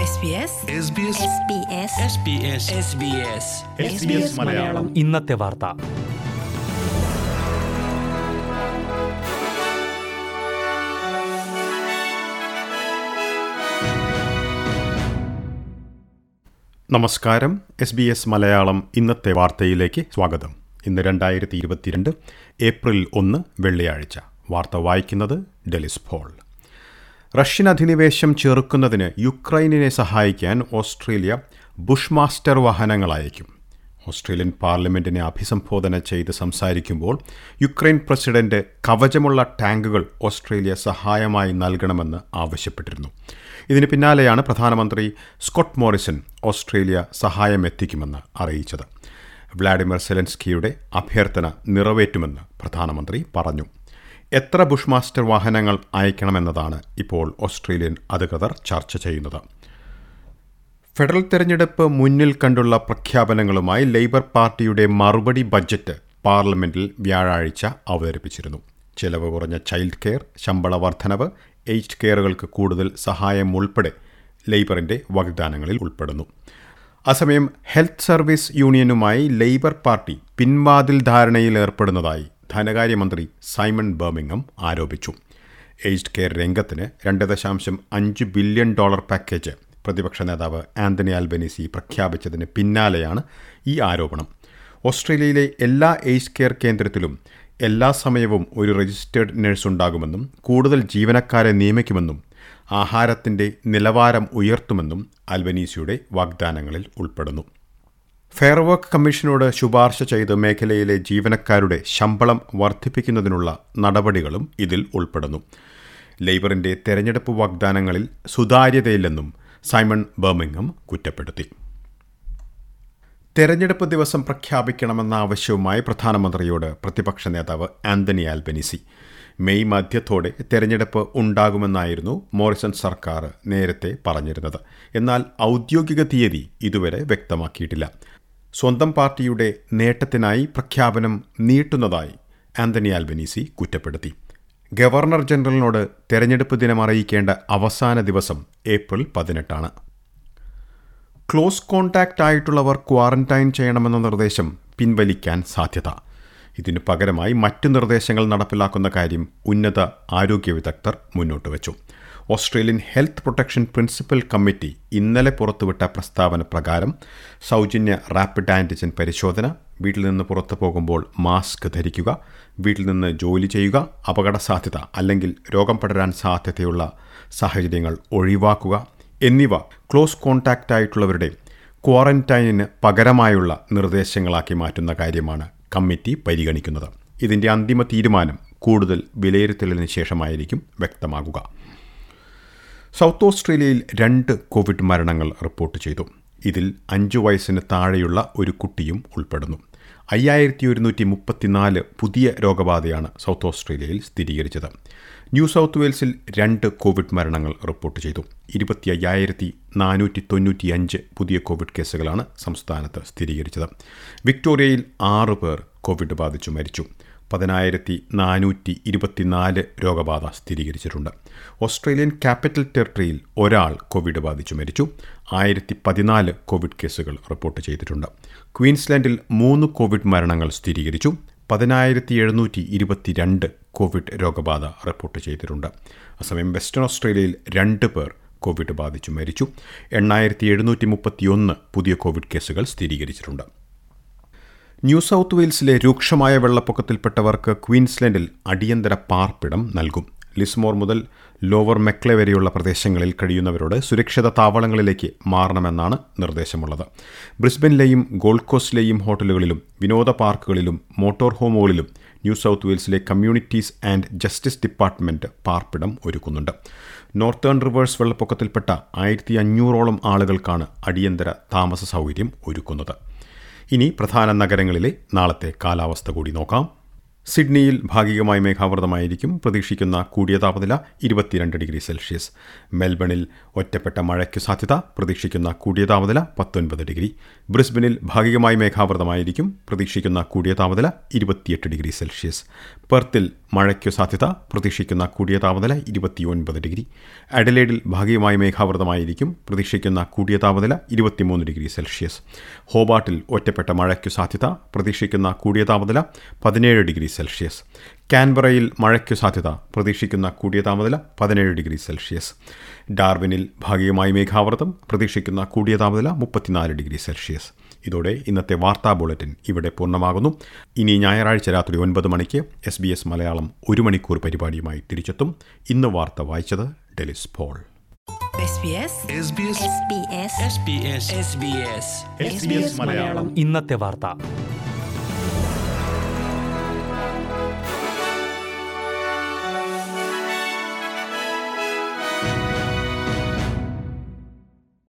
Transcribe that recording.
SBS SBS Malayalam. ഇന്നത്തെ വാർത്ത. നമസ്കാരം. എസ് ബി എസ് മലയാളം ഇന്നത്തെ വാർത്തയിലേക്ക് സ്വാഗതം. ഇന്ന് രണ്ടായിരത്തി ഇരുപത്തിരണ്ട് ഏപ്രിൽ ഒന്ന് വെള്ളിയാഴ്ച. വാർത്ത വായിക്കുന്നത് ഡെലിസ് ഫോൾ റഷ്യൻ അധിനിവേശം ചെറുക്കുന്നതിന് യുക്രൈനിനെ സഹായിക്കാൻ ഓസ്ട്രേലിയ ബുഷ്മാസ്റ്റർ വാഹനങ്ങൾ അയക്കും. ഓസ്ട്രേലിയൻ പാർലമെന്റിനെ അഭിസംബോധന ചെയ്ത് സംസാരിക്കുമ്പോൾ യുക്രൈൻ പ്രസിഡന്റ് കവചമുള്ള ടാങ്കുകൾ ഓസ്ട്രേലിയ സഹായമായി നൽകണമെന്ന് ആവശ്യപ്പെട്ടിരുന്നു. ഇതിന് പിന്നാലെയാണ് പ്രധാനമന്ത്രി സ്കോട്ട് മോറിസൺ ഓസ്ട്രേലിയ സഹായം എത്തിക്കുമെന്ന് അറിയിച്ചത്. വ്ളാഡിമിർ സെലൻസ്കിയുടെ അഭ്യർത്ഥന നിറവേറ്റുമെന്ന് പ്രധാനമന്ത്രി പറഞ്ഞു. എത്ര ബുഷ്മാസ്റ്റർ വാഹനങ്ങൾ അയക്കണമെന്നതാണ് ഇപ്പോൾ ഓസ്ട്രേലിയൻ അധികൃതർ ചർച്ച ചെയ്യുന്നത്. ഫെഡറൽ തെരഞ്ഞെടുപ്പ് മുന്നിൽ കണ്ടുള്ള പ്രഖ്യാപനങ്ങളുമായി ലേബർ പാർട്ടിയുടെ മറുപടി ബജറ്റ് പാർലമെന്റിൽ വ്യാഴാഴ്ച അവതരിപ്പിച്ചിരുന്നു. ചെലവ് കുറഞ്ഞ ചൈൽഡ് കെയർ ശമ്പള വർധനവ് എയ്ഡ് കെയറുകൾക്ക് കൂടുതൽ സഹായം ഉൾപ്പെടെ ലേബറിന്റെ വാഗ്ദാനങ്ങളിൽ ഉൾപ്പെടുന്നു. അസമയം ഹെൽത്ത് സർവീസ് യൂണിയനുമായി ലേബർ പാർട്ടി പിൻവാതിൽ ധാരണയിൽ ഏർപ്പെടുന്നതായി ധനകാര്യമന്ത്രി സൈമൺ ബർമിംഗം ആരോപിച്ചു. എയ്ഡ് കെയർ രംഗത്തിന് രണ്ട് ദശാംശം അഞ്ച് ബില്യൺ ഡോളർ പാക്കേജ് പ്രതിപക്ഷ നേതാവ് ആന്റണി ആൽബനീസി പ്രഖ്യാപിച്ചതിന് പിന്നാലെയാണ് ഈ ആരോപണം. ഓസ്ട്രേലിയയിലെ എല്ലാ എയ്ഡ് കെയർ കേന്ദ്രത്തിലും എല്ലാ സമയവും ഒരു രജിസ്റ്റേർഡ് നഴ്സ് ഉണ്ടാകുമെന്നും കൂടുതൽ ജീവനക്കാരെ നിയമിക്കുമെന്നും ആഹാരത്തിന്റെ നിലവാരം ഉയർത്തുമെന്നും അൽബനീസിയുടെ വാഗ്ദാനങ്ങളിൽ ഉൾപ്പെടുന്നു. ഫെയർ വർക്ക് കമ്മീഷനോട് ശുപാർശ ചെയ്ത് മേഖലയിലെ ജീവനക്കാരുടെ ശമ്പളം വർദ്ധിപ്പിക്കുന്നതിനുള്ള നടപടികളും ഇതിൽ ഉൾപ്പെടുന്നു. ലേബറിന്റെ തെരഞ്ഞെടുപ്പ് വാഗ്ദാനങ്ങളിൽ സുതാര്യതയില്ലെന്നും സൈമൺ ബർമിംഗം കുറ്റപ്പെടുത്തി. തെരഞ്ഞെടുപ്പ് ദിവസം പ്രഖ്യാപിക്കണമെന്ന ആവശ്യവുമായി പ്രധാനമന്ത്രിയോട് പ്രതിപക്ഷ നേതാവ് ആന്റണി ആൽബനിസി. മെയ് മധ്യത്തോടെ തെരഞ്ഞെടുപ്പ് ഉണ്ടാകുമെന്നായിരുന്നു മോറിസൺ സർക്കാർ നേരത്തെ പറഞ്ഞിരുന്നത്. എന്നാൽ ഔദ്യോഗിക തീയതി ഇതുവരെ വ്യക്തമാക്കിയിട്ടില്ല. സ്വന്തം പാർട്ടിയുടെ നേട്ടത്തിനായി പ്രഖ്യാപനം നീട്ടുന്നതായി ആന്റണി ആൽബനീസി കുറ്റപ്പെടുത്തി. ഗവർണർ ജനറലിനോട് തെരഞ്ഞെടുപ്പ് ദിനം അറിയിക്കേണ്ട അവസാന ദിവസം ഏപ്രിൽ പതിനെട്ടാണ്. ക്ലോസ് കോൺടാക്റ്റ് ആയിട്ടുള്ളവർ ക്വാറന്റൈൻ ചെയ്യണമെന്ന നിർദ്ദേശം പിൻവലിക്കാൻ സാധ്യത. ഇതിനു പകരമായി മറ്റു നിർദ്ദേശങ്ങൾ നടപ്പിലാക്കുന്ന കാര്യം ഉന്നത ആരോഗ്യ വിദഗ്ധർ മുന്നോട്ട് വച്ചു. Australian health protection principal committee ഇന്നലെ പുറത്തുവിട്ട പ്രസ്താവന പ്രകാരം സൗജന്യ റാപ്പിഡ് ആന്റിജൻ പരിശോധന വീട്ടിൽ നിന്ന് പുറത്തു പോകുമ്പോൾ മാസ്ക് ധരിക്കുക വീട്ടിൽ നിന്ന് ജോലി ചെയ്യുക അപകട സാധ്യത അല്ലെങ്കിൽ രോഗം പടരാൻ സാധ്യതയുള്ള സാഹചര്യങ്ങൾ ഒഴിവാക്കുക എന്നിവ ക്ലോസ് കോൺടാക്റ്റ് ആയിട്ടുള്ളവരുടെ ക്വാറന്റൈനിന് പകരമായുള്ള നിർദ്ദേശങ്ങളാക്കി മാറ്റുന്ന കാര്യമാണ് കമ്മിറ്റി പരിഗണിക്കുന്നത്. ഇതിന്റെ അന്തിമ തീരുമാനം കൂടുതൽ വിലയിരുത്തലിന് ശേഷമായിരിക്കും വ്യക്തമാകുക. സൗത്ത് ഓസ്ട്രേലിയയിൽ രണ്ട് കോവിഡ് മരണങ്ങൾ റിപ്പോർട്ട് ചെയ്തു. ഇതിൽ അഞ്ചു വയസ്സിന് താഴെയുള്ള ഒരു കുട്ടിയും ഉൾപ്പെടുന്നു. അയ്യായിരത്തി ഒരുന്നൂറ്റി മുപ്പത്തിനാല് പുതിയ രോഗബാധയാണ് സൗത്ത് ഓസ്ട്രേലിയയിൽ സ്ഥിരീകരിച്ചത്. ന്യൂ സൗത്ത് വെയിൽസിൽ രണ്ട് കോവിഡ് മരണങ്ങൾ റിപ്പോർട്ട് ചെയ്തു. ഇരുപത്തി അയ്യായിരത്തി നാനൂറ്റി തൊണ്ണൂറ്റിയഞ്ച് പുതിയ കോവിഡ് കേസുകളാണ് സംസ്ഥാനത്ത് സ്ഥിരീകരിച്ചത്. വിക്ടോറിയയിൽ ആറ് പേർ കോവിഡ് ബാധിച്ചു മരിച്ചു. പതിനായിരത്തി നാനൂറ്റി ഇരുപത്തിനാല് രോഗബാധ സ്ഥിരീകരിച്ചിട്ടുണ്ട്. ഓസ്ട്രേലിയൻ ക്യാപിറ്റൽ ടെറിട്ടറിയിൽ ഒരാൾ കോവിഡ് ബാധിച്ചു മരിച്ചു. ആയിരത്തി പതിനാല് കോവിഡ് കേസുകൾ റിപ്പോർട്ട് ചെയ്തിട്ടുണ്ട്. ക്വീൻസ്ലാൻഡിൽ മൂന്ന് കോവിഡ് മരണങ്ങൾ സ്ഥിരീകരിച്ചു. പതിനായിരത്തി എഴുന്നൂറ്റി ഇരുപത്തിരണ്ട് കോവിഡ് രോഗബാധ റിപ്പോർട്ട് ചെയ്തിട്ടുണ്ട്. അസമയം വെസ്റ്റേൺ ഓസ്ട്രേലിയയിൽ രണ്ട് പേർ കോവിഡ് ബാധിച്ചു മരിച്ചു. എണ്ണായിരത്തി എഴുന്നൂറ്റി മുപ്പത്തിയൊന്ന് പുതിയ കോവിഡ് കേസുകൾ സ്ഥിരീകരിച്ചിട്ടുണ്ട്. ന്യൂ സൗത്ത് വെയിൽസിലെ രൂക്ഷമായ വെള്ളപ്പൊക്കത്തിൽപ്പെട്ടവർക്ക് ക്വീൻസ്ലൻഡിൽ അടിയന്തര പാർപ്പിടം നൽകും. ലിസ്മോർ മുതൽ ലോവർ മെക്ലെ വരെയുള്ള പ്രദേശങ്ങളിൽ കഴിയുന്നവരോട് സുരക്ഷിത താവളങ്ങളിലേക്ക് മാറണമെന്നാണ് നിർദ്ദേശമുള്ളത്. ബ്രിസ്ബനിലെയും ഗോൾഡ് കോസ്റ്റിലെയും ഹോട്ടലുകളിലും വിനോദ പാർക്കുകളിലും മോട്ടോർ ഹോമുകളിലും ന്യൂ സൗത്ത് വെയിൽസിലെ കമ്മ്യൂണിറ്റീസ് ആൻഡ് ജസ്റ്റിസ് ഡിപ്പാർട്ട്മെന്റ് പാർപ്പിടം ഒരുക്കുന്നുണ്ട്. നോർത്തേൺ റിവേഴ്സ് വെള്ളപ്പൊക്കത്തിൽപ്പെട്ട ആയിരത്തി അഞ്ഞൂറോളം ആളുകൾക്കാണ് അടിയന്തര താമസ സൗകര്യം ഒരുക്കുന്നത്. ഇനി പ്രധാന നഗരങ്ങളിലെ നാളത്തെ കാലാവസ്ഥ കൂടി നോക്കാം. സിഡ്നിയിൽ ഭാഗികമായി മേഘാവൃതമായിരിക്കും. പ്രതീക്ഷിക്കുന്ന കൂടിയ താപനില ഇരുപത്തിരണ്ട് ഡിഗ്രി സെൽഷ്യസ്. മെൽബണിൽ ഒറ്റപ്പെട്ട മഴയ്ക്ക് സാധ്യത. പ്രതീക്ഷിക്കുന്ന കൂടിയ താപനില പത്തൊൻപത് ഡിഗ്രി. ബ്രിസ്ബനിൽ ഭാഗികമായി മേഘാവൃതമായിരിക്കും. പ്രതീക്ഷിക്കുന്ന കൂടിയ താപനില ഇരുപത്തിയെട്ട് ഡിഗ്രി സെൽഷ്യസ്. പെർത്തിൽ മഴയ്ക്ക് സാധ്യത. പ്രതീക്ഷിക്കുന്ന കൂടിയ താപനില ഇരുപത്തിയൊൻപത് ഡിഗ്രി. അഡലേഡിൽ ഭാഗികമായി മേഘാവൃതമായിരിക്കും. പ്രതീക്ഷിക്കുന്ന കൂടിയ താപനില ഇരുപത്തിമൂന്ന് ഡിഗ്രി സെൽഷ്യസ്. ഹോബാട്ടിൽ ഒറ്റപ്പെട്ട മഴയ്ക്ക് സാധ്യത. പ്രതീക്ഷിക്കുന്ന കൂടിയ താപനില പതിനേഴ് ഡിഗ്രി സെൽഷ്യസ് കാൻബറയിൽ മഴയ്ക്കു സാധ്യത. പ്രതീക്ഷിക്കുന്ന കൂടിയ താപനില പതിനേഴ് ഡിഗ്രി സെൽഷ്യസ് ഡാർവിനിൽ ഭാഗികമായി മേഘാവൃതം. പ്രതീക്ഷിക്കുന്ന കൂടിയ താപനില മുപ്പത്തിനാല് ഡിഗ്രി സെൽഷ്യസ് ഇതോടെ ഇന്നത്തെ വാർത്താ ബുള്ളറ്റിൻ ഇവിടെ പൂർണമാകുന്നു. ഇനി ഞായറാഴ്ച രാത്രി ഒൻപത് മണിക്ക് എസ് ബി എസ് മലയാളം ഒരു മണിക്കൂർ പരിപാടിയുമായി തിരിച്ചെത്തും. ഇന്ന് വാർത്ത വായിച്ചത് ഡെലിസ് പോൾ. ഇന്നത്തെ വാർത്ത.